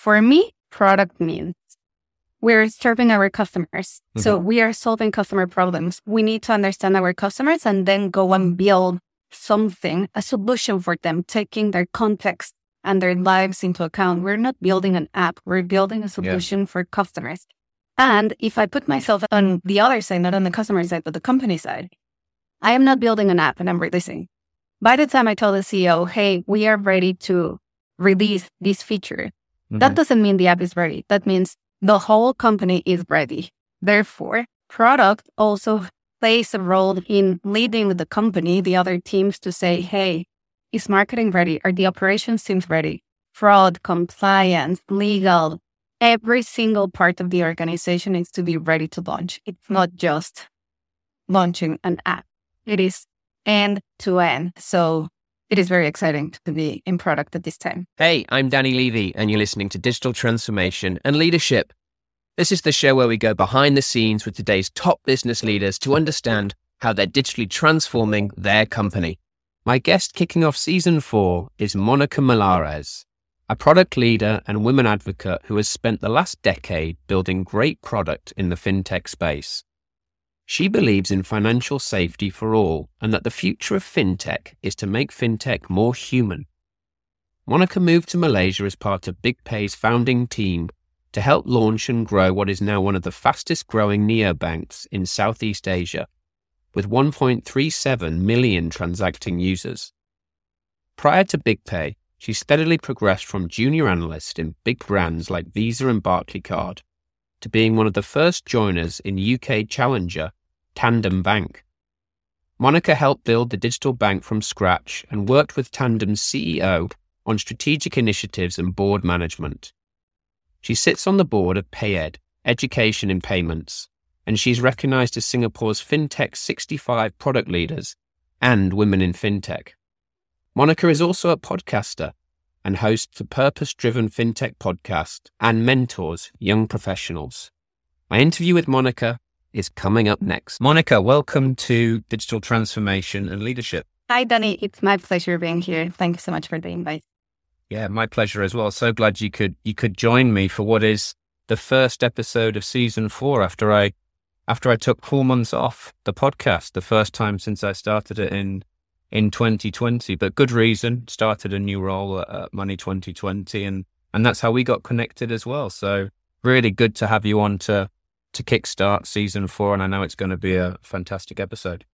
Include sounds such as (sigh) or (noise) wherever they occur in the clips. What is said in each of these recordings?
for me, product means we're serving our customers. Mm-hmm. So we are solving customer problems. We need to understand our customers and then go and build something, a solution for them, taking their context and their lives into account. We're not building an app. We're building a solution yeah. for customers. And if I put myself on the other side, not on the customer side, but the company side, I am not building an app and I'm releasing. By the time I tell the CEO, hey, we are ready to release this feature, mm-hmm. that doesn't mean the app is ready. That means the whole company is ready. Therefore, product also plays a role in leading the company, the other teams to say, hey, is marketing ready? Are the operations teams ready? Fraud, compliance, legal, every single part of the organization needs to be ready to launch. It's not just launching an app. It is end to end. So it is very exciting to be in product at this time. Hey, I'm Danny Levy, and you're listening to Digital Transformation and Leadership. This is the show where we go behind the scenes with today's top business leaders to understand how they're digitally transforming their company. My guest kicking off season four is Monica Millares, a product leader and women advocate who has spent the last decade building great product in the fintech space. She believes in financial safety for all and that the future of fintech is to make fintech more human. Monica moved to Malaysia as part of BigPay's founding team to help launch and grow what is now one of the fastest growing neobanks in Southeast Asia, with 1.37 million transacting users. Prior to BigPay, she steadily progressed from junior analyst in big brands like Visa and Barclaycard to being one of the first joiners in UK challenger Tandem Bank. Monica helped build the digital bank from scratch and worked with Tandem's CEO on strategic initiatives and board management. She sits on the board of Payed, Education in Payments, and she's recognized as Singapore's FinTech 65 product leaders and Women in FinTech. Monica is also a podcaster and hosts the Purpose Driven FinTech podcast and mentors young professionals. My interview with Monica is coming up next. Monica, welcome to Digital Transformation and Leadership. Hi, Danny. It's my pleasure being here. Thank you so much for the invite. Yeah, my pleasure as well. So glad you could you could join me for what is the first episode of season four after I after I took four months off the podcast, the first time since I started it in in 2020. But good reason. Started a new role at, at Money 2020, and and that's how we got connected as well. So really good to have you on to to kickstart season four, and I know it's going to be a fantastic episode.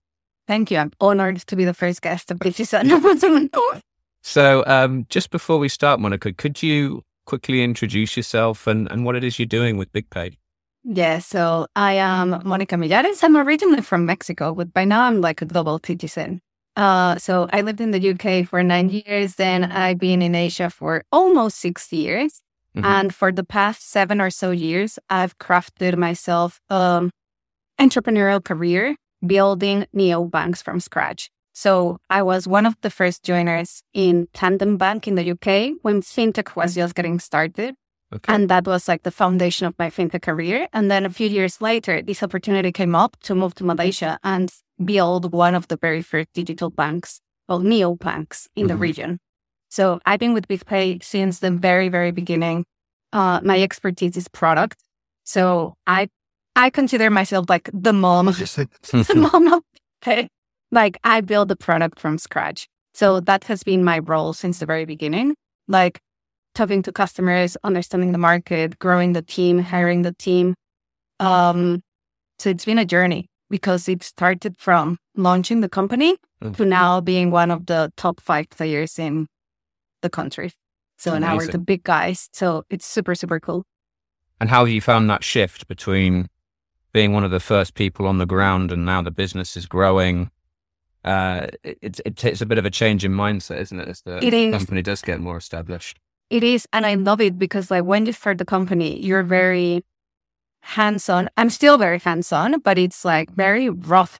Thank you. I'm honored to be the first guest of season. (laughs) so, um, just before we start, Monica, could you quickly introduce yourself and, and what it is you're doing with Big Pay? Yeah, so I am Monica Millares. I'm originally from Mexico, but by now I'm like a global citizen. Uh, so I lived in the UK for nine years, then I've been in Asia for almost six years. Mm-hmm. And for the past seven or so years, I've crafted myself um entrepreneurial career building neo banks from scratch. So I was one of the first joiners in Tandem Bank in the UK when fintech was just getting started. Okay. And that was like the foundation of my fintech career. And then a few years later, this opportunity came up to move to Malaysia and build one of the very first digital banks, well, neobanks in mm-hmm. the region. So I've been with BigPay since the very, very beginning. Uh, my expertise is product. So I I consider myself like the mom, (laughs) (laughs) the mom of BigPay. Like I build the product from scratch. So that has been my role since the very beginning. Like talking to customers, understanding the market, growing the team, hiring the team. Um, so it's been a journey because it started from launching the company mm-hmm. to now being one of the top five players in the country. So Amazing. now we're the big guys. So it's super, super cool. And how have you found that shift between being one of the first people on the ground and now the business is growing? Uh, it, it, it's a bit of a change in mindset, isn't it? As the it company does get more established. It is. And I love it because like when you start the company, you're very hands on. I'm still very hands on, but it's like very rough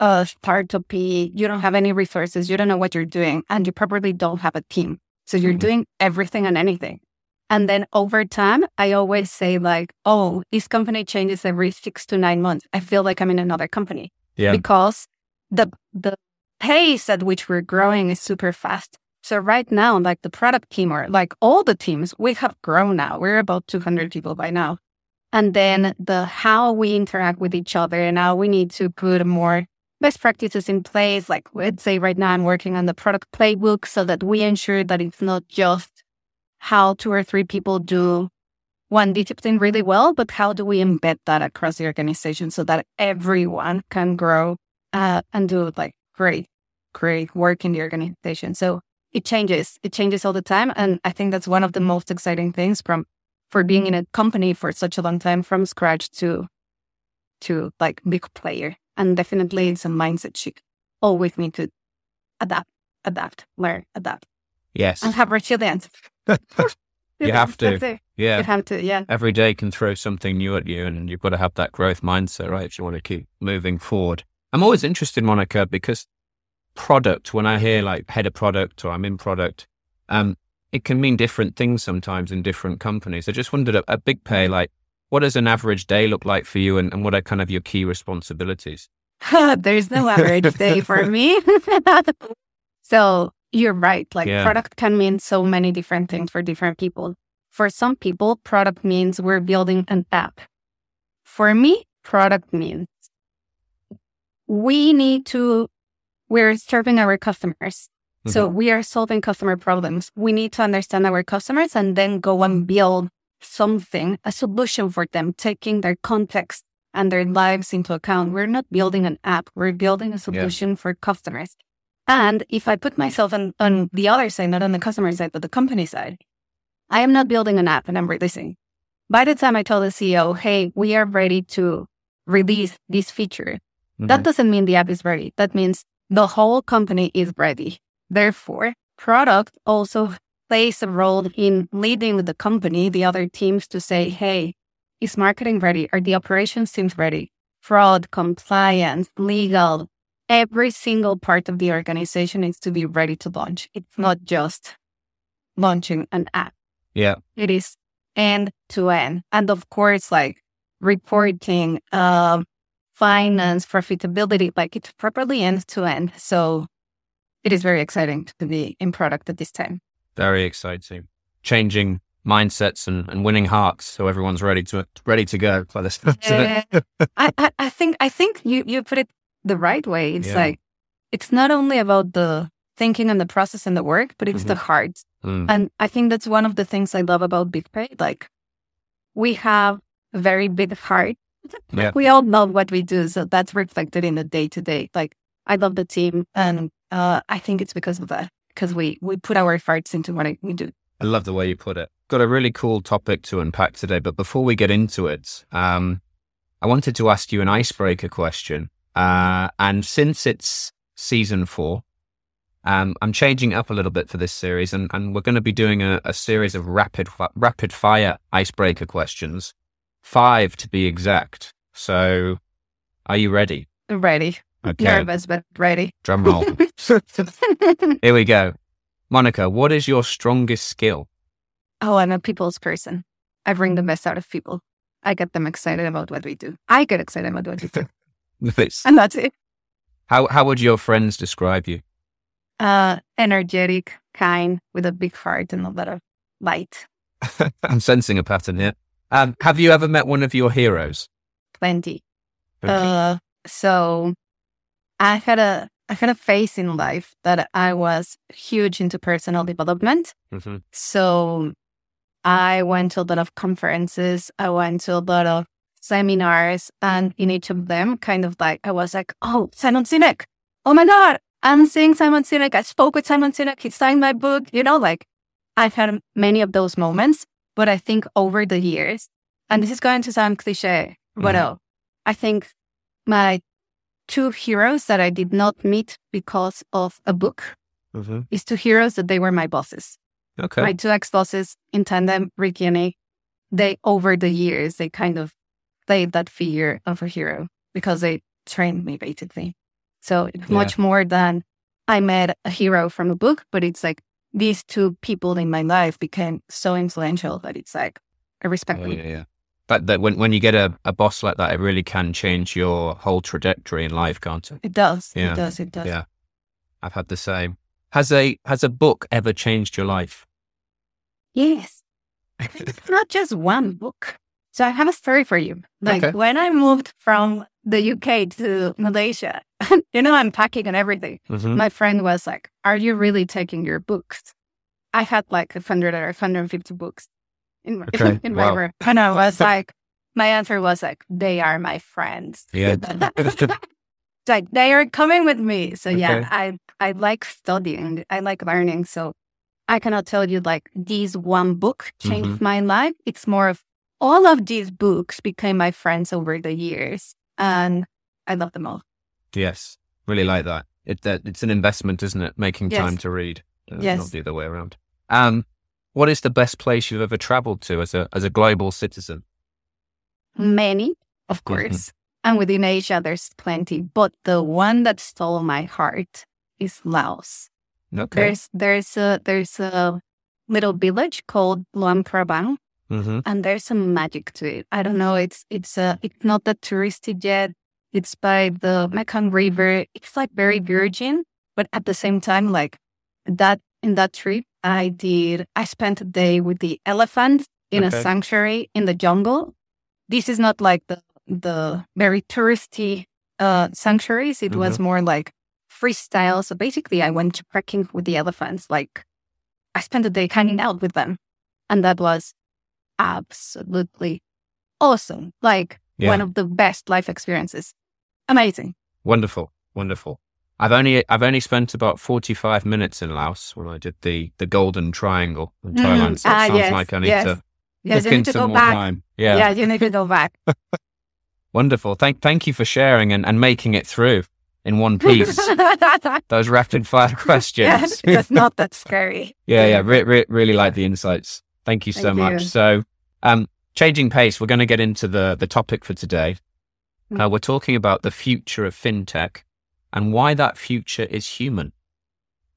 uh, startup-y. You don't have any resources. You don't know what you're doing and you probably don't have a team. So you're mm-hmm. doing everything and anything. And then over time, I always say like, oh, this company changes every six to nine months. I feel like I'm in another company. Yeah. Because the the pace at which we're growing is super fast. So right now, like the product team or like all the teams, we have grown now. We're about 200 people by now. And then the how we interact with each other and how we need to put more best practices in place. Like let's say right now I'm working on the product playbook so that we ensure that it's not just how two or three people do one discipline really well, but how do we embed that across the organization so that everyone can grow uh, and do like great, great work in the organization. So it changes. It changes all the time. And I think that's one of the most exciting things from for being in a company for such a long time from scratch to to like big player. And definitely it's a mindset shift. Always need to adapt, adapt, learn, adapt. Yes. And have resilience. (laughs) you have to. Yeah. You have to, yeah. Every day can throw something new at you and you've got to have that growth mindset, right? If you want to keep moving forward. I'm always interested, Monica, because product, when I hear like head of product or I'm in product, um, it can mean different things sometimes in different companies. I just wondered at, Big Pay, like, what does an average day look like for you and, and what are kind of your key responsibilities? (laughs) There's no average day for (laughs) me. (laughs) so you're right. Like yeah. product can mean so many different things for different people. For some people, product means we're building an app. For me, product means we need to we're serving our customers. Mm-hmm. So we are solving customer problems. We need to understand our customers and then go and build something, a solution for them, taking their context and their lives into account. We're not building an app. We're building a solution yeah. for customers. And if I put myself on, on the other side, not on the customer side, but the company side, I am not building an app and I'm releasing. By the time I tell the CEO, hey, we are ready to release this feature, mm-hmm. that doesn't mean the app is ready. That means the whole company is ready. Therefore, product also plays a role in leading the company, the other teams to say, hey, is marketing ready? Are the operations teams ready? Fraud, compliance, legal, every single part of the organization needs to be ready to launch. It's not just launching an app. Yeah. It is end to end. And of course, like reporting, uh, finance, profitability, like it's properly end to end. So it is very exciting to be in product at this time. Very exciting. Changing mindsets and, and winning hearts so everyone's ready to ready to go for this. Uh, I, I, I think I think you, you put it the right way. It's yeah. like it's not only about the thinking and the process and the work, but it's mm-hmm. the heart. Mm. And I think that's one of the things I love about BigPay. Like we have a very big heart (laughs) yeah. We all love what we do. So that's reflected in the day to day. Like I love the team and uh, I think it's because of that, because we, we put our efforts into what we do. I love the way you put it. Got a really cool topic to unpack today, but before we get into it, um, I wanted to ask you an icebreaker question. Uh, and since it's season four, um, I'm changing up a little bit for this series, and, and we're going to be doing a, a series of rapid rapid fire icebreaker questions five to be exact. So, are you ready? Ready. Okay. Nervous, but ready. Drum roll. (laughs) Here we go. Monica, what is your strongest skill? Oh, I'm a people's person. I bring the best out of people. I get them excited about what we do. I get excited about what we do. (laughs) nice. And that's it. How how would your friends describe you? Uh, energetic, kind, with a big heart and a lot of light. (laughs) I'm sensing a pattern here. Um, have you ever met one of your heroes? Plenty. Okay. Uh, so I had a I had a phase in life that I was huge into personal development. Mm-hmm. So I went to a lot of conferences. I went to a lot of seminars, and in each of them, kind of like I was like, "Oh, Simon Sinek! Oh my God, I'm seeing Simon Sinek. I spoke with Simon Sinek. He signed my book. You know, like I've had many of those moments. But I think over the years, and this is going to sound cliche, but mm-hmm. I think my two heroes that I did not meet because of a book mm-hmm. is two heroes that they were my bosses. Okay. My two ex bosses in Tandem, Ricky and A, they over the years they kind of played that figure of a hero because they trained me basically. So it's yeah. much more than I met a hero from a book, but it's like these two people in my life became so influential that it's like I respect oh, them. Yeah, yeah. But that when when you get a, a boss like that, it really can change your whole trajectory in life, can't it? It does. Yeah. It does. It does. Yeah. I've had the same. Has a has a book ever changed your life? Yes. (laughs) it's not just one book. So I have a story for you. Like Okay. when I moved from the UK to Malaysia, (laughs) you know, I'm packing and everything. Mhm. My friend was like, Are you really taking your books? I had like a hundred or 150 books in my, Okay, (laughs) in my wow. room. And I was like, My answer was like, They are my friends. Yeah. (laughs) like they are coming with me. So Okay. yeah, I I like studying. I like learning. So I cannot tell you like this one book changed Mm-hmm. my life. It's more of all of these books became my friends over the years, and I love them all. yes, really like that. It, that it's an investment, isn't it? Making Yes. time to read, uh, Yes. not the other way around. Um, what is the best place you've ever travelled to as a as a global citizen? Many, of Mm-hmm. course, and within Asia there's plenty, but the one that stole my heart is Laos. Okay. There's there's a there's a little village called Luang Prabang hmm and there's some magic to it. I don't know. It's it's uh it's not that touristy yet. It's by the Mekong River. It's like very virgin, but at the same time, like that in that trip, I did. I spent a day with the elephants in Okay. a sanctuary in the jungle. This is not like the the very touristy uh sanctuaries. It was more like freestyle. So basically, I went trekking with the elephants. Like I spent a day hanging out with them, and that was absolutely awesome. Like Yeah. one of the best life experiences. Amazing. Wonderful, wonderful. I've only I've only spent about forty five minutes in Laos when I did the the Golden Triangle in Mhm. Thailand. So it Ah, sounds yes, like I need yes. to Yes, look you need to go more back. time. Yeah. Yeah, you need to go back. (laughs) wonderful. Thank thank you for sharing and, and making it through in one piece. (laughs) Those rapid fire questions. yes, that's not that scary. (laughs) Yeah, yeah, re- re- really like the insights. Thank you so Thank much. you. So, um, changing pace, we're going to get into the the topic for today. Mm. Uh, we're talking about the future of fintech and why that future is human.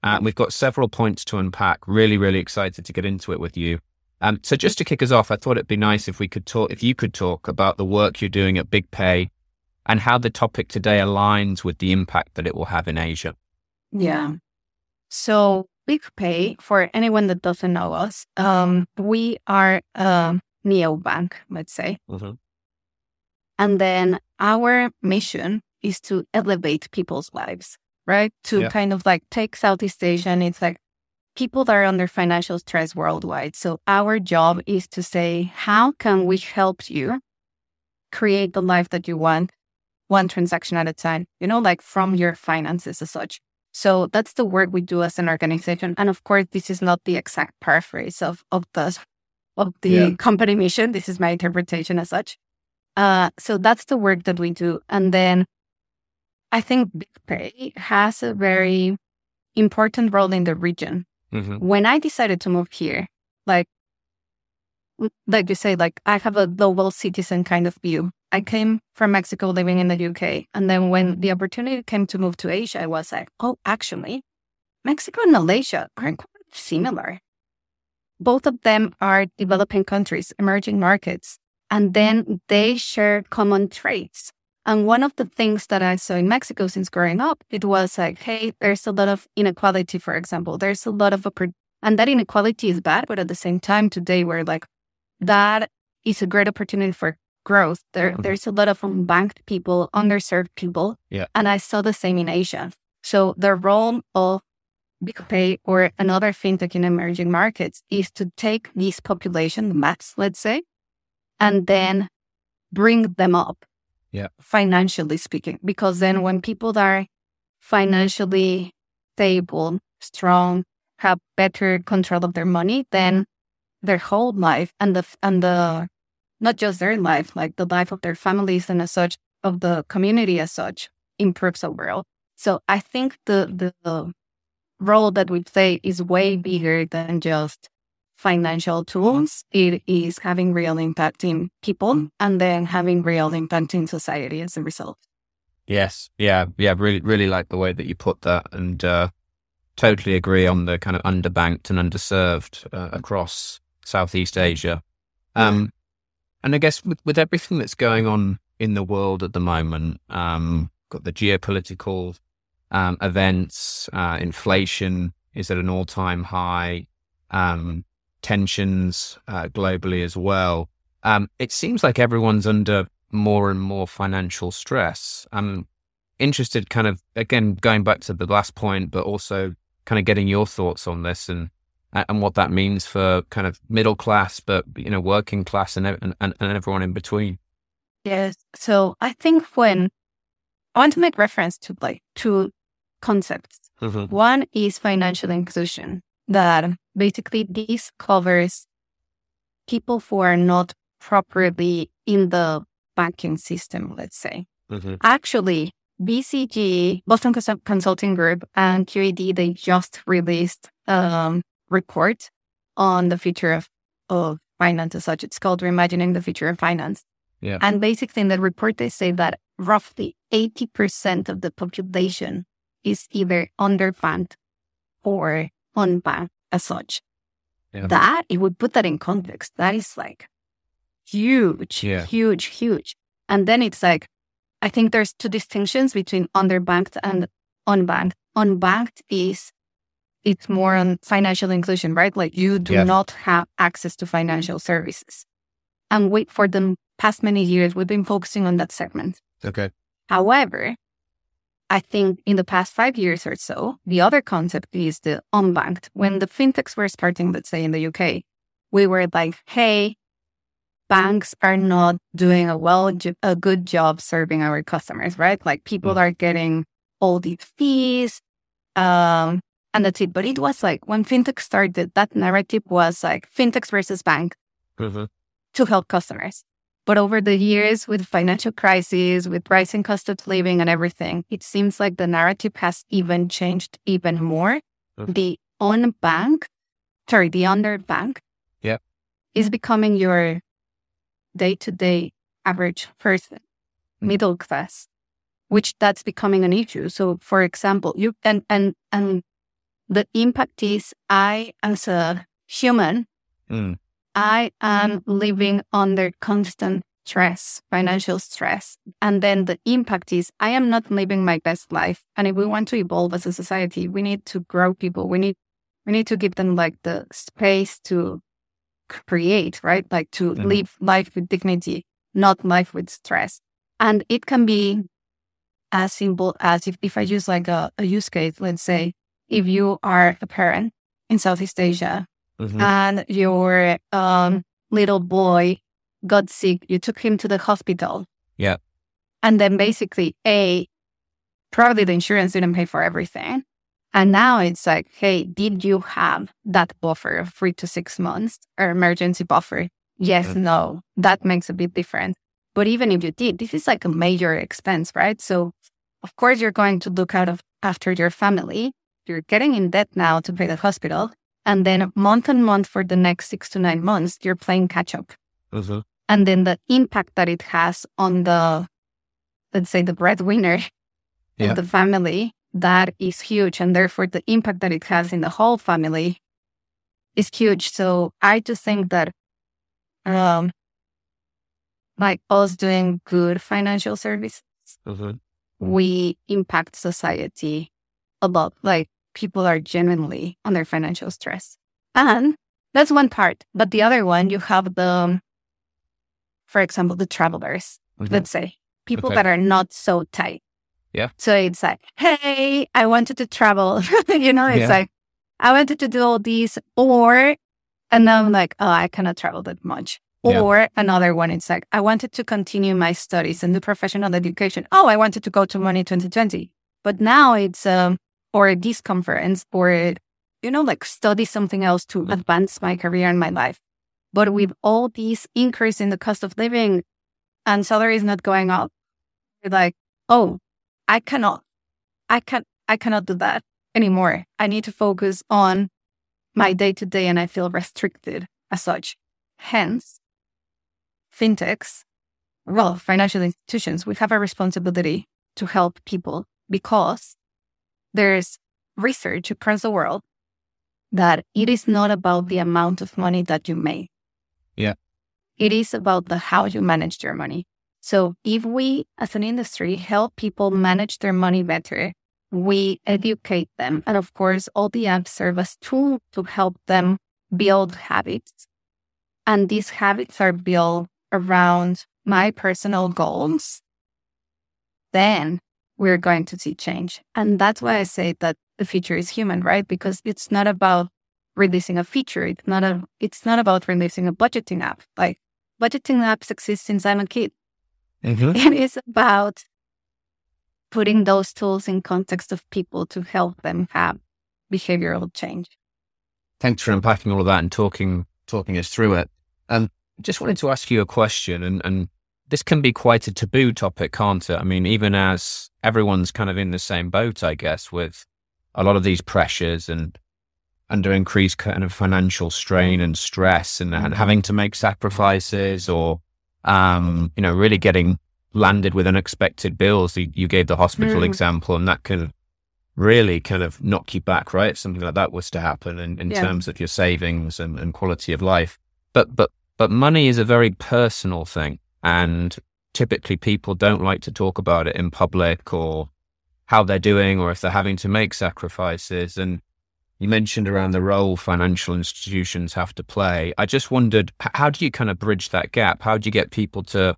Uh, we've got several points to unpack. Really, really excited to get into it with you. Um, so, just to kick us off, I thought it'd be nice if we could talk, if you could talk about the work you're doing at Big Pay and how the topic today aligns with the impact that it will have in Asia. Yeah. So Big Pay, for anyone that doesn't know us, um, we are a neobank, let's say. And then our mission is to elevate people's lives, right? To Yeah. kind of like take Southeast Asia and it's like people that are under financial stress worldwide. So our job is to say, how can we help you create the life that you want, one transaction at a time, you know, like from your finances as such. So that's the work we do as an organization. And of course, this is not the exact paraphrase of, of the of the Yeah. company mission. This is my interpretation as such. Uh, so that's the work that we do. And then I think Big Pay has a very important role in the region. hmm When I decided to move here, like, like you say, like I have a global citizen kind of view. I came from Mexico living in the UK. And then when the opportunity came to move to Asia, I was like, oh, actually, Mexico and Malaysia are quite similar. Both of them are developing countries, emerging markets, and then they share common traits. And one of the things that I saw in Mexico since growing up, it was like, hey, there's a lot of inequality, for example. There's a lot of, oppor- and that inequality is bad, but at the same time, today we're like, that is a great opportunity for growth. There, Mhm. there's a lot of unbanked people, underserved people. Yeah. And I saw the same in Asia. So the role of Big Pay or another fintech in emerging markets is to take this population, the mass, let's say, and then bring them up. Yeah. Financially speaking, because then when people are financially stable, strong, have better control of their money, then their whole life and the and the not just their life, like the life of their families and as such of the community as such improves overall. So I think the the, the role that we play is way bigger than just financial tools. It is having real impact in people and then having real impact in society as a result. Yes. Yeah. Yeah. Really, really like the way that you put that and uh, totally agree on the kind of underbanked and underserved uh, across Southeast Asia. Um, and I guess with, with everything that's going on in the world at the moment, um, got the geopolitical um, events, uh, inflation, is at an all time high. Um, tensions uh, globally as well. Um, it seems like everyone's under more and more financial stress. I'm interested, kind of, again, going back to the last point, but also kind of getting your thoughts on this and and what that means for kind of middle class, but you know, working class and and, and everyone in between. Yes. So I think when I want to make reference to like two concepts. Mm-hmm. One is financial inclusion, that basically this covers people who are not properly in the banking system, let's say. Mm-hmm. Actually, BCG, Boston Consulting Group, and QED, they just released a um, report on the future of, of finance as such. It's called Reimagining the Future of Finance. Yeah. And basically, in that report, they say that roughly 80% of the population is either underfunded or unbanked as such. Yeah. That, it would put that in context. That is like huge, yeah. huge, huge. And then it's like, I think there's two distinctions between underbanked and unbanked. Unbanked is it's more on financial inclusion, right? Like you do yeah. not have access to financial services. And wait for the past many years, we've been focusing on that segment. Okay. However, I think in the past five years or so, the other concept is the unbanked. When the fintechs were starting, let's say in the UK, we were like, hey, banks are not doing a well, a good job serving our customers, right? Like people mm. are getting all these fees, um, and that's it. But it was like when fintech started, that narrative was like fintechs versus bank mm-hmm. to help customers. But over the years, with financial crises, with rising cost of living and everything, it seems like the narrative has even changed even more. Mm-hmm. The unbank, sorry, the underbank, yeah, is becoming your day-to-day average person, mm-hmm. middle class, which that's becoming an issue. So, for example, you and and and the impact is I, as a human, mm. I am living under constant stress, financial stress. And then the impact is I am not living my best life. And if we want to evolve as a society, we need to grow people. We need we need to give them like the space to create, right? Like to mm-hmm. live life with dignity, not life with stress. And it can be as simple as if, if I use like a, a use case, let's say if you are a parent in Southeast Asia mm-hmm. and your um, little boy got sick, you took him to the hospital. Yeah. And then basically, A, probably the insurance didn't pay for everything. And now it's like, hey, did you have that buffer of three to six months or emergency buffer? Yes, mm-hmm. no. That makes a big difference. But even if you did, this is like a major expense, right? So, of course, you're going to look out of after your family. You're getting in debt now to pay the hospital. And then month on month for the next six to nine months, you're playing catch up. Mm-hmm. And then the impact that it has on the, let's say, the breadwinner (laughs) yeah. of the family, that is huge. And therefore, the impact that it has in the whole family is huge. So I just think that, um, like us doing good financial services, mm-hmm. we impact society a lot. Like people are genuinely under financial stress. And that's one part. But the other one, you have the, for example, the travelers, mm-hmm. let's say, people okay. that are not so tight. Yeah. So it's like, hey, I wanted to travel. (laughs) you know, it's yeah. like, I wanted to do all these, or, and I'm like, oh, I cannot travel that much. Yeah. Or another one, it's like, I wanted to continue my studies and do professional education. Oh, I wanted to go to Money 2020. But now it's, um, or this conference or, you know, like study something else to mm-hmm. advance my career and my life. But with all these increase in the cost of living and salary is not going up, you're like, oh, I cannot, I can't, I cannot do that anymore. I need to focus on my day to day and I feel restricted as such. Hence, fintechs, well, financial institutions, we have a responsibility to help people because there's research across the world that it is not about the amount of money that you make. Yeah. It is about the how you manage your money. So if we as an industry help people manage their money better, we educate them. And of course, all the apps serve as tools to help them build habits. And these habits are built around my personal goals. Then we're going to see change. And that's why I say that the future is human, right? Because it's not about releasing a feature. It's not a, it's not about releasing a budgeting app. Like budgeting apps exist since I'm a kid. Mm-hmm. (laughs) It is about putting those tools in context of people to help them have behavioral change. Thanks for unpacking all of that and talking talking us through it. And um, just wanted to ask you a question, and, and this can be quite a taboo topic, can't it? I mean, even as everyone's kind of in the same boat, I guess, with a lot of these pressures and under increased kind of financial strain and stress and, and having to make sacrifices or um, you know, really getting landed with unexpected bills. You, you gave the hospital mm. example, and that can really kind of knock you back, right? If something like that was to happen in, in yeah. terms of your savings and, and quality of life. But but but money is a very personal thing, and typically people don't like to talk about it in public or how they're doing or if they're having to make sacrifices. And you mentioned around the role financial institutions have to play. I just wondered, how do you kind of bridge that gap? How do you get people to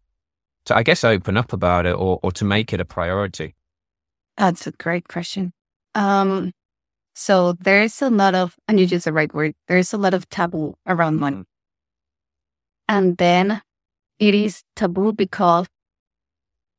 to, I guess, open up about it or, or to make it a priority? That's a great question. Um, so there's a lot of, and you use the right word, there's a lot of taboo around money. Mm. And then it is taboo because,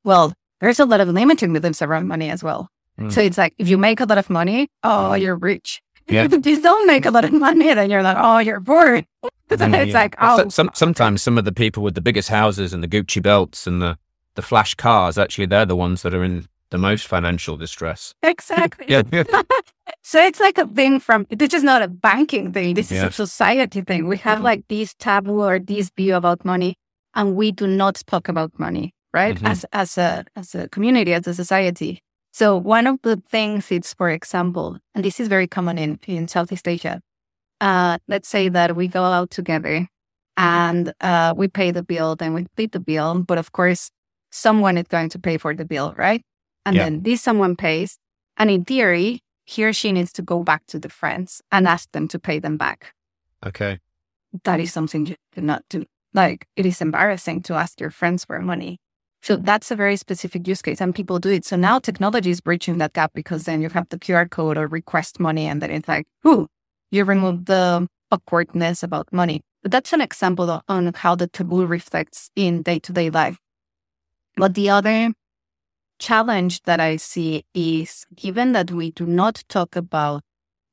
well, there's a lot of limiting beliefs around money as well. Mm. So it's like, if you make a lot of money, oh, mm. you're rich. (laughs) Yeah. if you don't make a lot of money, then you're like, oh, you're poor. (laughs) it's yeah. like, oh. Some, sometimes some of the people with the biggest houses and the Gucci belts and the, the flash cars, actually, they're the ones that are in the most financial distress. Exactly. (laughs) yeah. so it's like a thing from, this is not a banking thing. This is a society thing. We have like this taboo or this view about money, and we do not talk about money, right? Mm-hmm. As, as a, as a community, as a society. So one of the things is, for example, and this is very common in, in Southeast Asia. Uh, let's say that we go out together and uh, we pay the bill, then we split the bill. But of course, someone is going to pay for the bill, right? And yeah. then this someone pays. And in theory, he or she needs to go back to the friends and ask them to pay them back. Okay. That is something you do not do. Like, it is embarrassing to ask your friends for money. So that's a very specific use case and people do it. So now technology is bridging that gap because then you have the QR code or request money and then it's like, ooh, you remove the awkwardness about money. But that's an example on how the taboo reflects in day to day life. But the other challenge that I see is given that we do not talk about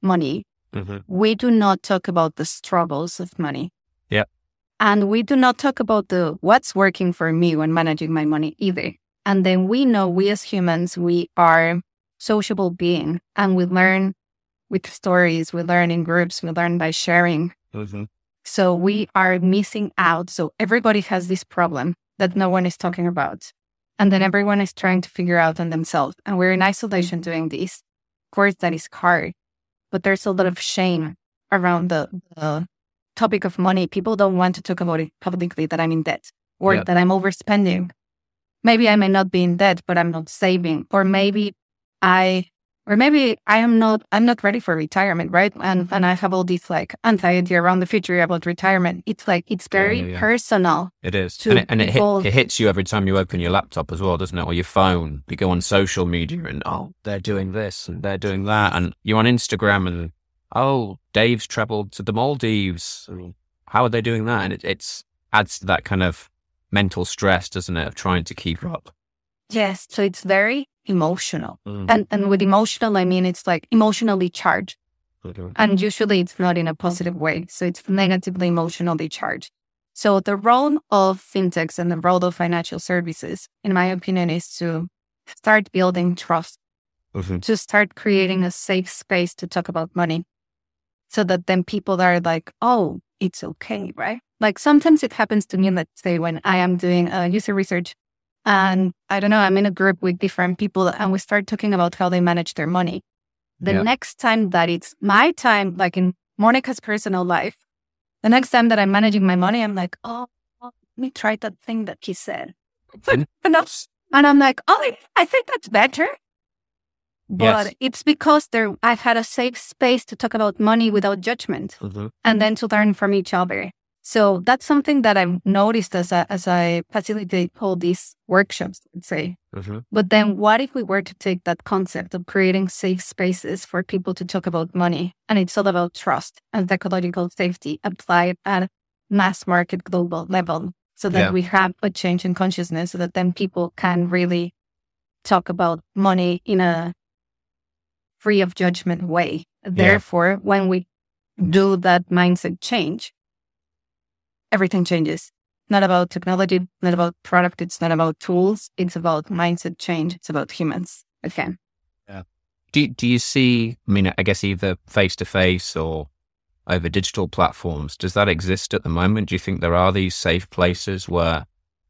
money, mm-hmm. we do not talk about the struggles of money. Yeah. And we do not talk about the what's working for me when managing my money either. And then we know we as humans, we are sociable being and we learn with stories, we learn in groups, we learn by sharing. Mm-hmm. So we are missing out. So everybody has this problem that no one is talking about. And then everyone is trying to figure out on themselves. And we're in isolation doing this. Of course, that is hard, but there's a lot of shame around the, the topic of money, people don't want to talk about it publicly that I'm in debt or yeah. that I'm overspending. Maybe I may not be in debt, but I'm not saving. Or maybe I or maybe I am not I'm not ready for retirement, right? And and I have all this like anxiety around the future about retirement. It's like it's very yeah, yeah, personal. It is. And, it, and it, hit, it, hits you every time you open your laptop as well, doesn't it? Or your phone. You go on social media and oh, they're doing this and they're doing that. And you're on Instagram and oh, Dave's traveled to the Maldives. How are they doing that? And it it's adds to that kind of mental stress, doesn't it, of trying to keep up? Yes. So it's very emotional. Mm. And and with emotional I mean it's like emotionally charged. Okay. And usually it's not in a positive way. So it's negatively emotionally charged. So the role of fintechs and the role of financial services, in my opinion, is to start building trust, mm-hmm. to start creating a safe space to talk about money so that then people are like, oh, it's okay, right? Like sometimes it happens to me, let's say, when I am doing uh, user research and I don't know, I'm in a group with different people and we start talking about how they manage their money. The yeah. next time that it's my time, like in Monica's personal life, the next time that I'm managing my money, I'm like, oh, let me try that thing that he said. and, (laughs) I'm like, oh, I think that's better. But Yes. it's because there I've had a safe space to talk about money without judgment Mm-hmm. and then to learn from each other. So that's something that I've noticed as I, as I facilitate all these workshops, let's say. Mm-hmm. But then what if we were to take that concept of creating safe spaces for people to talk about money and it's all about trust and psychological safety applied at mass market global level so that Yeah. we have a change in consciousness so that then people can really talk about money in a free of judgment way. Therefore, when we do that mindset change, everything changes. Not about technology, not about product, it's not about tools, it's about mindset change, it's about humans again. Do do you see? I mean, I guess either face to face or over digital platforms. Does that exist at the moment? Do you think there are these safe places where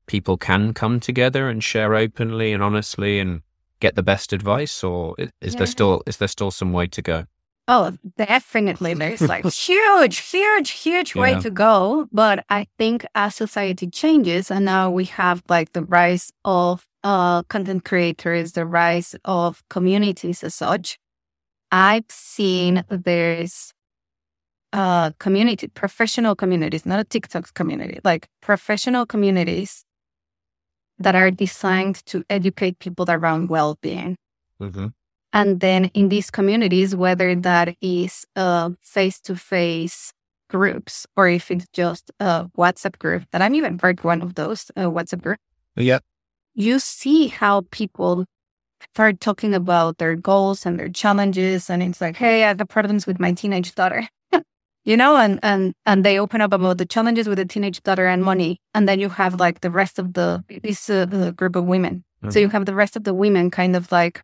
people can come together and share openly and honestly and get the best advice, or is Yeah. there still is there still some way to go? Oh, definitely. There's like (laughs) huge, huge, huge way to go. But I think as society changes and now we have like the rise of uh, content creators, the rise of communities as such, I've seen there's uh, community, professional communities, not a TikTok community, like professional communities that are designed to educate people around well-being. Mm-hmm. And then in these communities, whether that is uh, face-to-face groups or if it's just a WhatsApp group, that I'm even part one of those uh, WhatsApp group, Yeah. you see how people start talking about their goals and their challenges, and it's like, hey, I have problems with my teenage daughter. (laughs) You know, and, and and they open up about the challenges with the teenage daughter and money, and then you have like the rest of the this uh, the group of women. So you have the rest of the women kind of like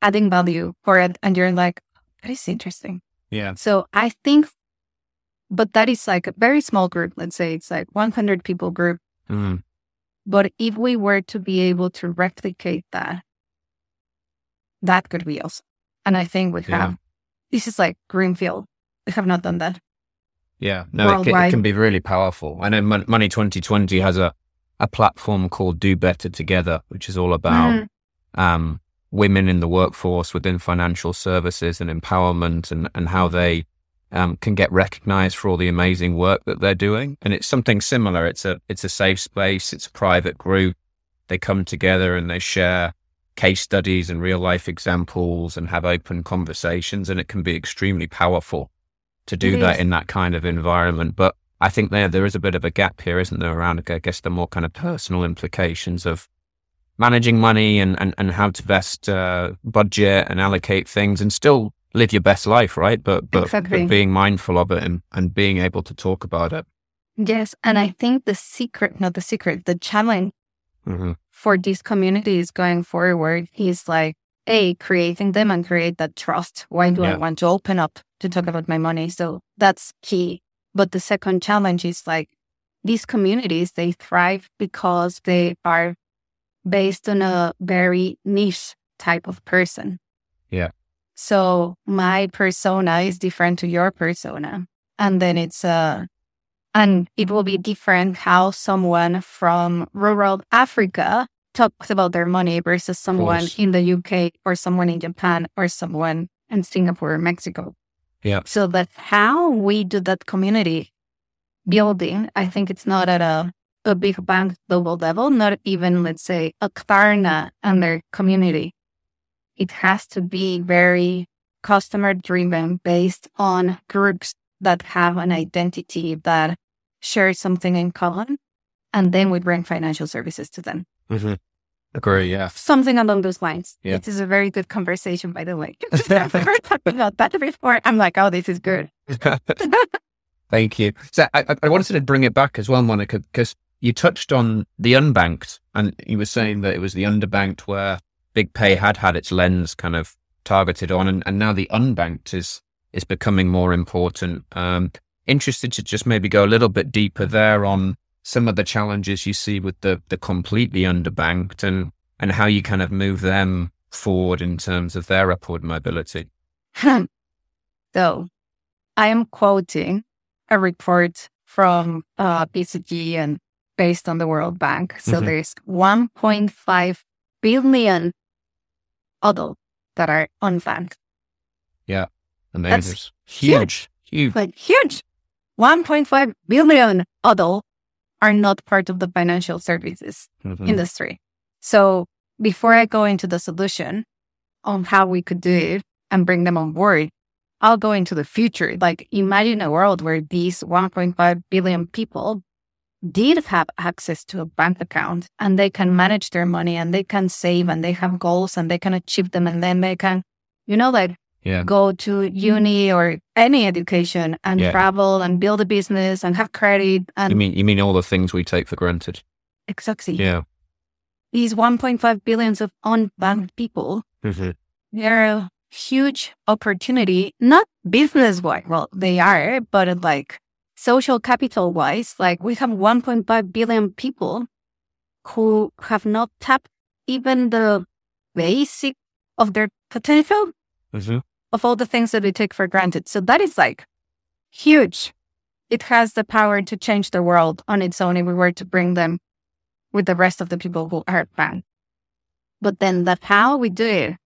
adding value for it, and you're like, that is interesting. Yeah. So I think, but that is like a very small group. Let's say it's like 100 people group. Mm. But if we were to be able to replicate that, that could be awesome. And I think we Yeah. have, this is like Greenfield. We have not done that. Yeah, no, it can, it can be really powerful. I know Money 2020 has a, a platform called Do Better Together, which is all about Mhm. um, women in the workforce within financial services and empowerment and, and how they um, can get recognized for all the amazing work that they're doing. And it's something similar. It's a, it's a safe space. It's a private group. They come together and they share case studies and real life examples and have open conversations. And it can be extremely powerful to do It that is. in that kind of environment. But I think there there is a bit of a gap here, isn't there, around I guess the more kind of personal implications of managing money and, and, and how to best uh, budget and allocate things and still live your best life, right? But but, Exactly. but being mindful of it and, and being able to talk about it. Yes. And I think the secret, not the secret, the challenge hmm for these communities going forward is like, A, creating them and create that trust. Why do I want to open up to talk about my money? So that's key. But the second challenge is like these communities, they thrive because they are based on a very niche type of person. Yeah. So my persona is different to your persona. And then it's uh and it will be different how someone from rural Africa talks about their money versus someone in the UK or someone in Japan or someone in Singapore or Mexico. Yeah. So that how we do that community building, I think it's not at a, a big bang global level, not even, let's say, a Klarna and their community. It has to be very customer driven based on groups that have an identity that share something in common. And then we bring financial services to them. hmm Agree. Yeah. Something along those lines. Yeah. This is a very good conversation, by the way. (laughs) I've never talked about that before. I'm like, oh, this is good. (laughs) Thank you. So I, I- I wanted to bring it back as well, Monica, because you touched on the unbanked, and you were saying that it was the underbanked where Big Pay had had its lens kind of targeted on, and, and now the unbanked is is becoming more important. Um, interested to just maybe go a little bit deeper there on some of the challenges you see with the the completely underbanked, and and how you kind of move them forward in terms of their upward mobility. (laughs) so I am quoting a report from uh, BCG and based on the World Bank. So Mhm. there's 1.5 billion adults that are unbanked. Yeah, amazing. That's huge. Huge. Like huge. 1.5 billion adults are not part of the financial services Mhm. industry. So before I go into the solution on how we could do it and bring them on board, I'll go into the future. Like imagine a world where these 1.5 billion people did have access to a bank account and they can manage their money and they can save and they have goals and they can achieve them and then they can, you know, like Yeah. go to uni or any education and Yeah. travel and build a business and have credit and You mean you mean all the things we take for granted? exactly Yeah. these 1.5 billions of unbanked people Mhm. they're a huge opportunity not business wise well they are but like social capital wise like we have 1.5 billion people who have not tapped even the basic of their potential Mhm. Of all the things that we take for granted. So that is like huge. It has the power to change the world on its own if we were to bring them with the rest of the people who are banned. But then the how we do it,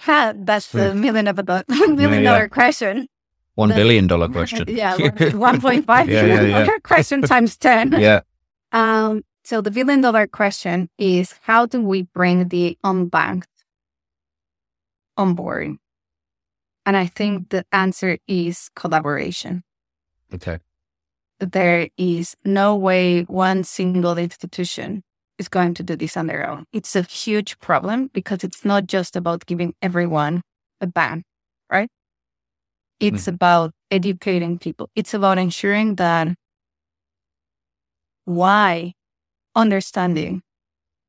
ha, that's the million of a (laughs) million yeah. dollar question. One The- billion dollar question. (laughs) (laughs) yeah, one point five Yeah, billion yeah, yeah. dollar question times ten. yeah. Um, so the billion dollar question is how do we bring the unbanked on board? And I think mm. the answer is collaboration. Okay. There is no way one single institution is going to do this on their own. It's a huge problem because it's not just about giving everyone a ban, right? It's mm. about educating people. It's about ensuring that why understanding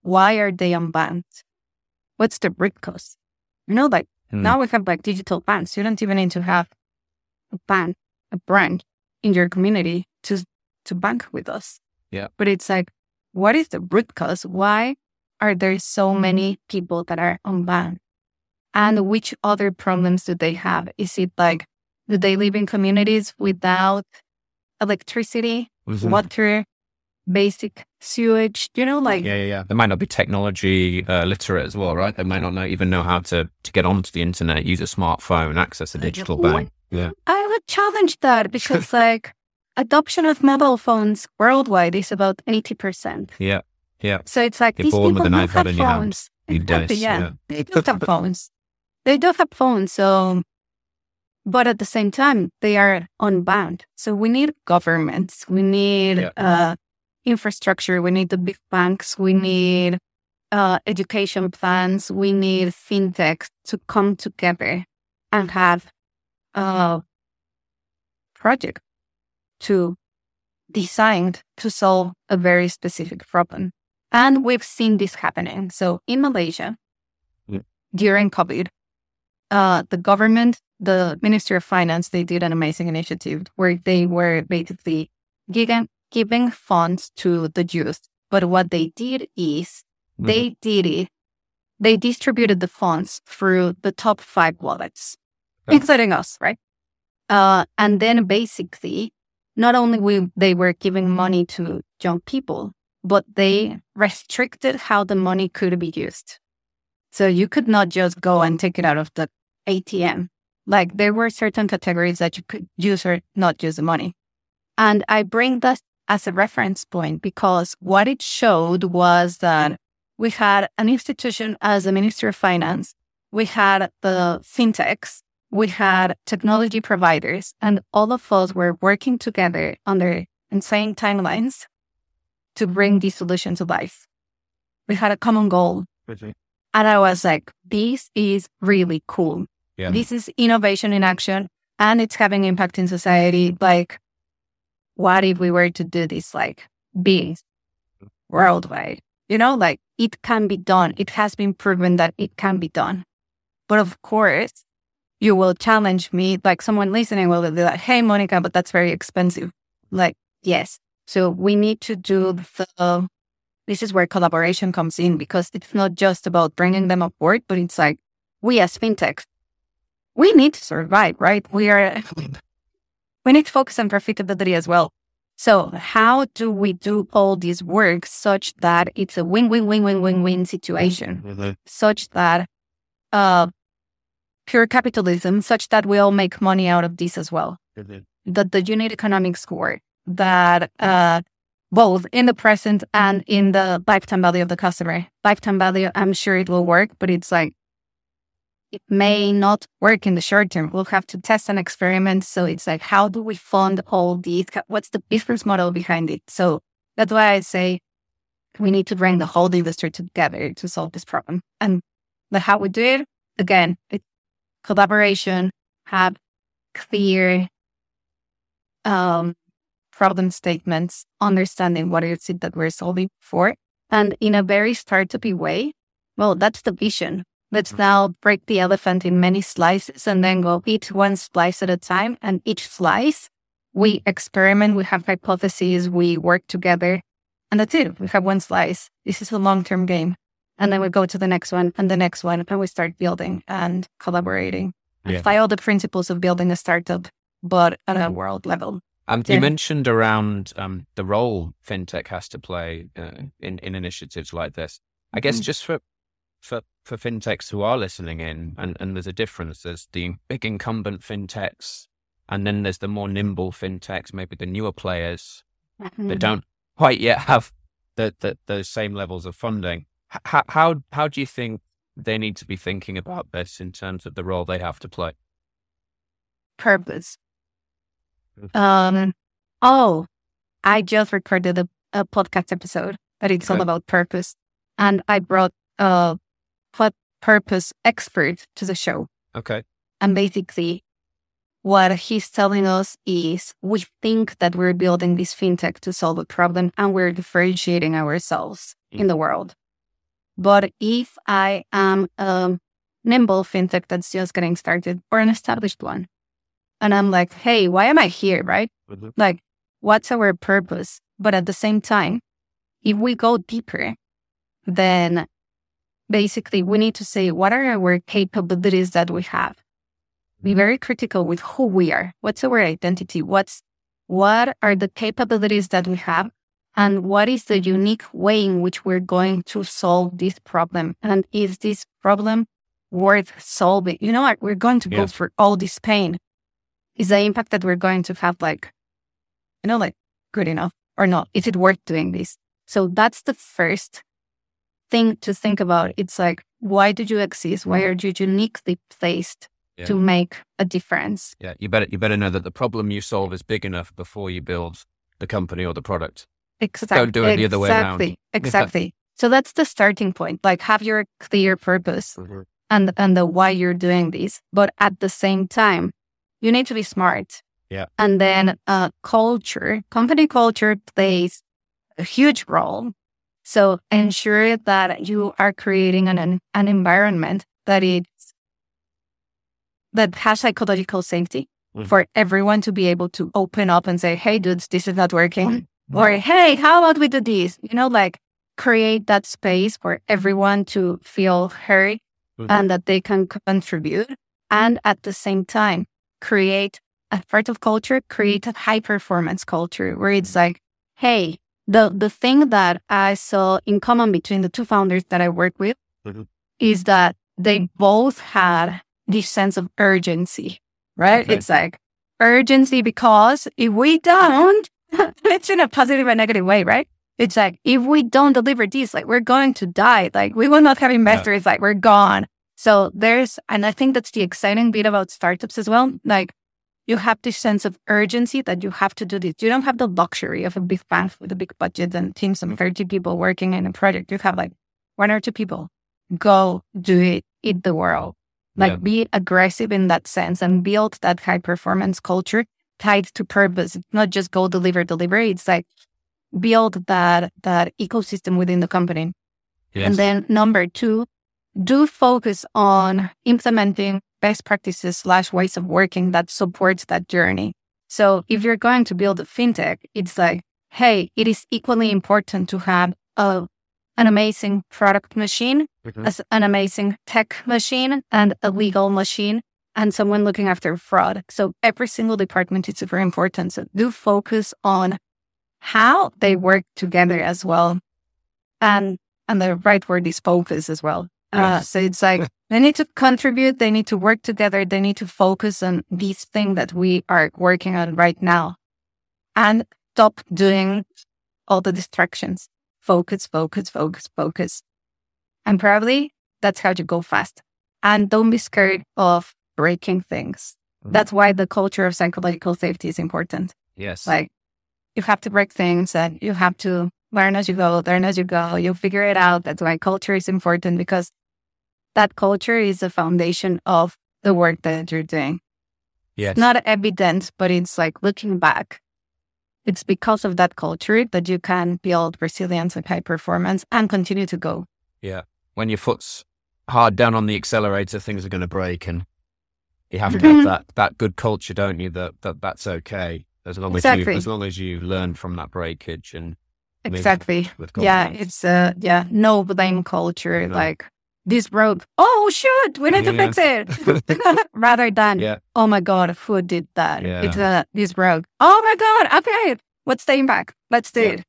why are they unbanked? What's the root cause? You know, like Hmm. now we have like digital banks. You don't even need to have a bank, a brand in your community to to bank with us. Yeah. But it's like, what is the root cause? Why are there so many people that are unbanked? And which other problems do they have? Is it like, do they live in communities without electricity, Mhm. water, basic sewage? You know, like Yeah, yeah, yeah. They might not be technology uh, literate as well, right? They might not know, even know how to, to get onto the internet, use a smartphone, access a digital What? bank. Yeah. I would challenge that because (laughs) like adoption of mobile phones worldwide is about 80%. Yeah. Yeah. So it's like You're these born people with an do iPad have in your hand phones. these Exactly, yeah. yeah. They do have phones. They don't have phones. So, but at the same time, they are unbound. So we need governments. We need Yeah. uh, infrastructure. We need the big banks. We need uh, education plans. We need fintech to come together and have a project to designed to solve a very specific problem. And we've seen this happening. So in Malaysia, Yeah. during COVID, uh, the government, the Ministry of Finance, they did an amazing initiative where they were basically giving, giving funds to the youth. But what they did is Mm-hmm. they did it, they distributed the funds through the top five wallets, Okay. including us, right? Uh, and then basically, not only we, they were giving money to young people, but they restricted how the money could be used. So you could not just go and take it out of the ATM. Like there were certain categories that you could use or not use the money. And I bring that as a reference point because what it showed was that we had an institution as a Ministry of Finance, we had the fintechs, we had technology providers, and all of us were working together under insane timelines to bring the solution to life. We had a common goal. And I was like, this is really cool. Yeah. This is innovation in action and it's having impact in society. Like, what if we were to do this like big worldwide? You know, like it can be done. It has been proven that it can be done. But of course, you will challenge me, like someone listening will be like, hey, Monica, but that's very expensive. Like, yes. So we need to do the, this is where collaboration comes in because it's not just about bringing them aboard, but it's like we as fintechs, we need to survive, right? We are, we need to focus on profitability as well. So how do we do all this work such that it's a win-win-win-win-win-win situation? such that uh, pure capitalism such that we all make money out of this as well. Mm-hmm. That the unit economics work, that uh, both in the present and in the lifetime value of the customer. Lifetime value, I'm sure it will work, but it's like, it may not work in the short term. We'll have to test and experiment. So it's like, how do we fund all these? What's the business model behind it? So that's why I say we need to bring the whole industry together to solve this problem. And the how we do it, again, collaboration, have clear um, problem statements, understanding what is it that we're solving for. And in a very startupy way, well, that's the vision. Let's Mm-hmm. now break the elephant in many slices and then go eat one slice at a time. And each slice, we experiment, we have hypotheses, we work together. And that's it. We have one slice. This is a long term game. And then we go to the next one and the next one, and we start building and collaborating. And Yeah. Apply all the principles of building a startup, but at a world level. Um, Yeah. You mentioned around um, the role fintech has to play uh, in in initiatives like this. I guess Mhm. just for for for fintechs who are listening in, and, and there's a difference. There's the big incumbent fintechs, and then there's the more nimble fintechs, maybe the newer players Mm-hmm. that don't quite yet have the, the those same levels of funding. How how how do you think they need to be thinking about this in terms of the role they have to play? purpose. Mm. Um, oh, I just recorded a, a podcast episode that it's all about purpose, and I brought a put purpose expert to the show. Okay. And basically, what he's telling us is we think that we're building this fintech to solve a problem and we're differentiating ourselves in mm. the world. But if I am a nimble fintech that's just getting started or an established one, and I'm like, hey, why am I here? Right? Mm-hmm. Like, what's our purpose? But at the same time, if we go deeper, then basically we need to say, what are our capabilities that we have? Be mm-hmm. very critical with who we are. What's our identity? What's what are the capabilities that we have? And what is the unique way in which we're going to solve this problem? And is this problem worth solving? You know what? We're going to go through all this pain. Is the impact that we're going to have like, you know, like good enough or not? Is it worth doing this? So that's the first thing to think about. It's like, why do you exist? Why are you uniquely placed Yeah. to make a difference? Yeah, you better you better know that the problem you solve is big enough before you build the company or the product. Exactly. Don't do it the other way around. Exactly. (laughs) Exactly. So that's the starting point. Like have your clear purpose and and the why you're doing this. But at the same time, you need to be smart. Yeah. And then uh culture, company culture plays a huge role. So ensure that you are creating an an, environment that is that has psychological safety Mhm. for everyone to be able to open up and say, hey dudes, this is not working. Or hey, how about we do this? You know, like create that space for everyone to feel heard Mhm. and that they can contribute. And at the same time, create a part of culture, create a high performance culture where it's like, hey, the, the thing that I saw in common between the two founders that I work with Mhm. is that they both had this sense of urgency, right? Okay. It's like urgency because if we don't, (laughs) it's in a positive and negative way, right? It's like if we don't deliver this, like we're going to die. Like we will not have investors. Like we're gone. So there's, and I think that's the exciting bit about startups as well. Like you have this sense of urgency that you have to do this. You don't have the luxury of a big bank with a big budget and teams of mm. 30 people working in a project. You have like one or two people. Go do it, eat the world. Like Yeah. be aggressive in that sense and build that high performance culture tied to purpose. It's not just go deliver, deliver. It's like build that that ecosystem within the company. Yes. And then number two, do focus on implementing best practices slash ways of working that supports that journey. So if you're going to build a fintech, it's like, hey, it is equally important to have a, an amazing product machine, Mhm. as an amazing tech machine, and a legal machine, and someone looking after fraud. So every single department is super important. So do focus on how they work together as well. And and the right word is focus as well. Uh, so it's like (laughs) they need to contribute, they need to work together, they need to focus on this thing that we are working on right now and stop doing all the distractions. Focus, focus, focus, focus. And probably that's how you go fast. And don't be scared of breaking things. Mhm. That's why the culture of psychological safety is important. Yes. Like you have to break things and you have to learn as you go, learn as you go. You'll figure it out. That's why culture is important because that culture is the foundation of the work that you're doing. yes. Not evident, but it's like looking back. It's because of that culture that you can build resilience and high performance and continue to go. Yeah. When your foot's hard down on the accelerator, things are going to break, and you have to have mm-hmm. that that good culture, don't you? That that that's okay as long as Exactly. you as long as you learn from that breakage and Exactly. Yeah, it's uh yeah, no blame culture. Like this broke. Oh shoot, we need to fix it. (laughs) Rather than Yeah. oh my god, who did that? Yeah. It's uh this broke. Oh my god, okay. What's the impact? Let's do Yeah. it.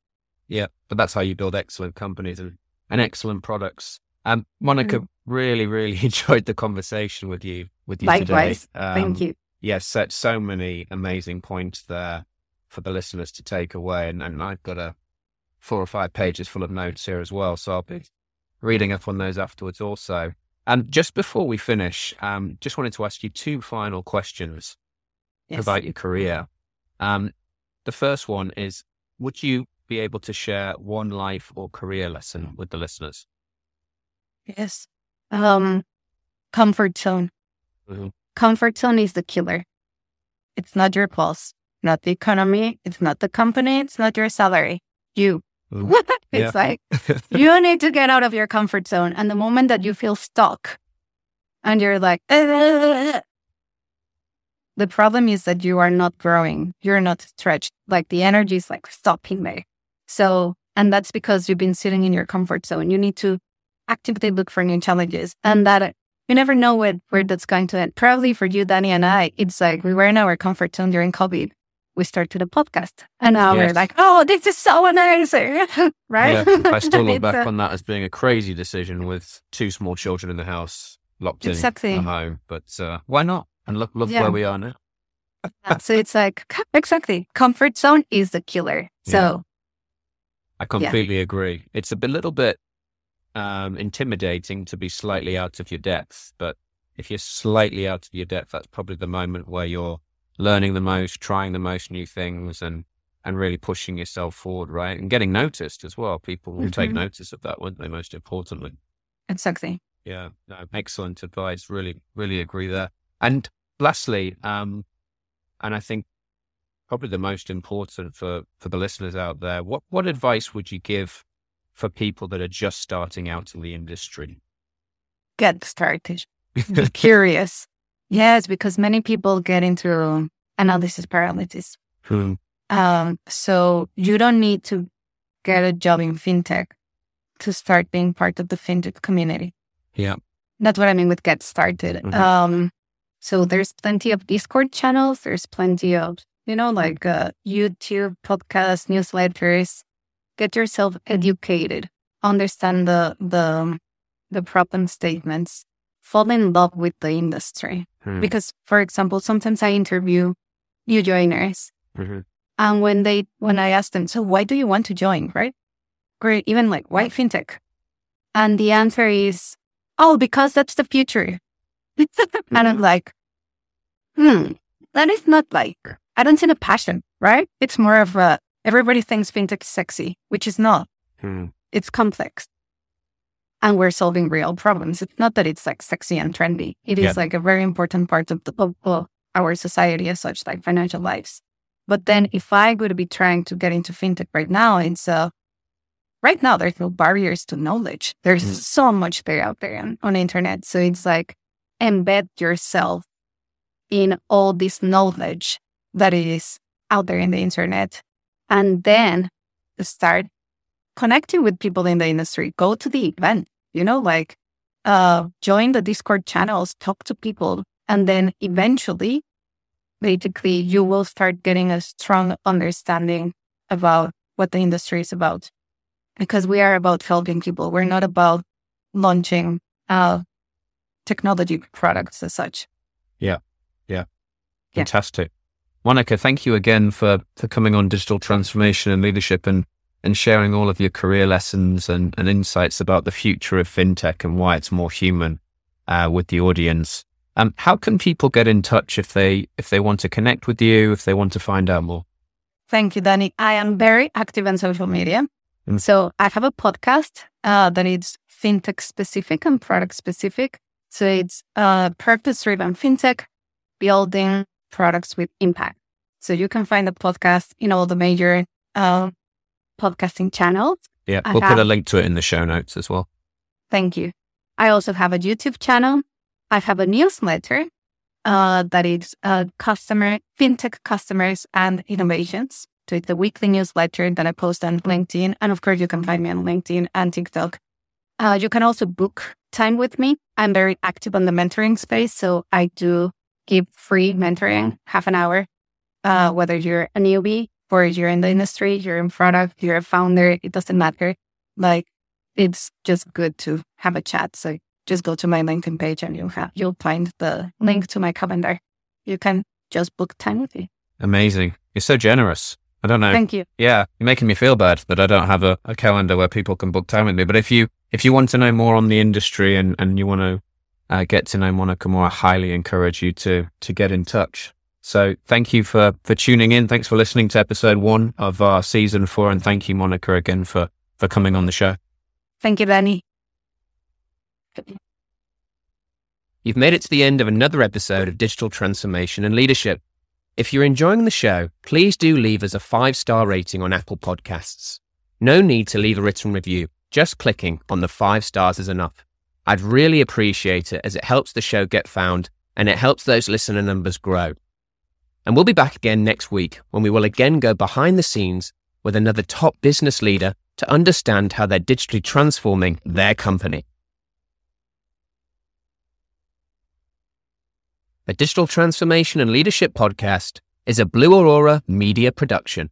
Yeah, but that's how you build excellent companies and, and excellent products. Um, Monica, really, really (laughs) enjoyed the conversation with you with you Likewise. today. Um, Thank you. Yes, set so many amazing points there for the listeners to take away, and, and I've got a four or five pages full of notes here as well, so I'll be reading up on those afterwards also. And just before we finish, um, just wanted to ask you two final questions Yes. about your career. Um, the first one is Would you be able to share one life or career lesson with the listeners? Yes. Um comfort zone. Mhm. Comfort zone is the killer. It's not your boss, not the economy, it's not the company, it's not your salary. You. (laughs) It's Yeah. like (laughs) you need to get out of your comfort zone. And the moment that you feel stuck and you're like, "Ugh," (laughs) the problem is that you are not growing. You're not stretched. Like the energy is like stopping there. So, and that's because you've been sitting in your comfort zone. You need to actively look for new challenges and that you never know where, where that's going to end. Probably for you, Danny and I, it's like we were in our comfort zone during COVID. We started the podcast and now Yes. we're like, oh, this is so amazing. (laughs) right? Yeah, I still look (laughs) back on that as being a crazy decision with two small children in the house, locked exactly. in at home. But uh, why not? And look, look Yeah. where we are now. Yeah, so it's like exactly comfort zone is the killer. So I completely agree. It's a bit, little bit um, intimidating to be slightly out of your depth, but if you're slightly out of your depth, that's probably the moment where you're learning the most, trying the most new things, and and really pushing yourself forward, right? And getting noticed as well. People will take Mhm. notice of that, won't they? Most importantly. exactly. Yeah, no, excellent advice. Really, really agree there. And lastly, um, and I think probably the most important for for the listeners out there, what what advice would you give for people that are just starting out in the industry? Get started. (laughs) Curious. Yes, because many people get into analysis paralysis. Hmm. Um, so you don't need to get a job in fintech to start being part of the fintech community. Yeah. That's what I mean with get started. Mhm. Um, so there's plenty of Discord channels. There's plenty of, you know, like uh, YouTube, podcasts, newsletters. Get yourself educated. Understand the the the problem statements. Fall in love with the industry. Hmm. Because, for example, sometimes I interview new joiners, Mhm. and when they when I ask them, so why do you want to join, right? Or even like why fintech? And the answer is, oh, because that's the future. (laughs) and I'm like, hmm, that is not like I don't see the passion, right? It's more of a everybody thinks fintech is sexy, which is not. Hmm. It's complex. And we're solving real problems. It's not that it's like sexy and trendy. It is Yeah. like a very important part of, the, of, of our society as such, like financial lives. But then if I would be trying to get into fintech right now, it's uh, right now there's no barriers to knowledge. There's Mm. so much there out there on, on the internet. So it's like embed yourself in all this knowledge that is out there in the internet and then start connecting with people in the industry go to the event you know like uh join the discord channels talk to people and then eventually basically you will start getting a strong understanding about what the industry is about because we are about helping people we're not about launching uh, technology products as such. Yeah. Yeah. Fantastic. Monica, thank you again for, for coming on digital transformation and leadership and, and sharing all of your career lessons and, and insights about the future of fintech and why it's more human uh, with the audience. Um, how can people get in touch if they if they want to connect with you, if they want to find out more? Thank you, Danny. I am very active on social media. Mm. So I have a podcast uh, that is fintech specific and product specific. So it's uh, purpose driven fintech, building products with impact. So you can find the podcast in all the major uh, podcasting channels. Yeah, we'll have, put a link to it in the show notes as well. Thank you. I also have a YouTube channel. I have a newsletter uh, that is uh, customer fintech customers and innovations. So it's a weekly newsletter that I post on LinkedIn, and of course you can find me on LinkedIn and TikTok. Uh, you can also book time with me. I'm very active on the mentoring space, so I do give free mentoring, half an hour, uh, whether you're a newbie or you're in the industry, you're in product, you're a founder, it doesn't matter. Like it's just good to have a chat. So just go to my LinkedIn page and you'll have, you'll find the link to my calendar. You can just book time with me. Amazing. You're so generous. I don't know. Thank you. Yeah, you're making me feel bad that I don't have a, a calendar where people can book time with me. But if you if you want to know more on the industry and, and you want to uh, get to know Monica more, I highly encourage you to to get in touch. So thank you for for tuning in. Thanks for listening to episode one of our season four, and thank you, Monica, again for for coming on the show. Thank you, Danny. You've made it to the end of another episode of Digital Transformation and Leadership. If you're enjoying the show, please do leave us a five star rating on Apple Podcasts. No need to leave a written review, just clicking on the five stars is enough. I'd really appreciate it as it helps the show get found and it helps those listener numbers grow. And we'll be back again next week when we will again go behind the scenes with another top business leader to understand how they're digitally transforming their company. A digital transformation and leadership podcast is a Blue Aurora media production.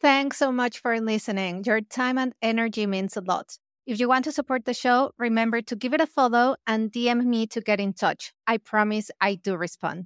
Thanks so much for listening. Your time and energy means a lot. If you want to support the show, remember to give it a follow and DM me to get in touch. I promise I do respond.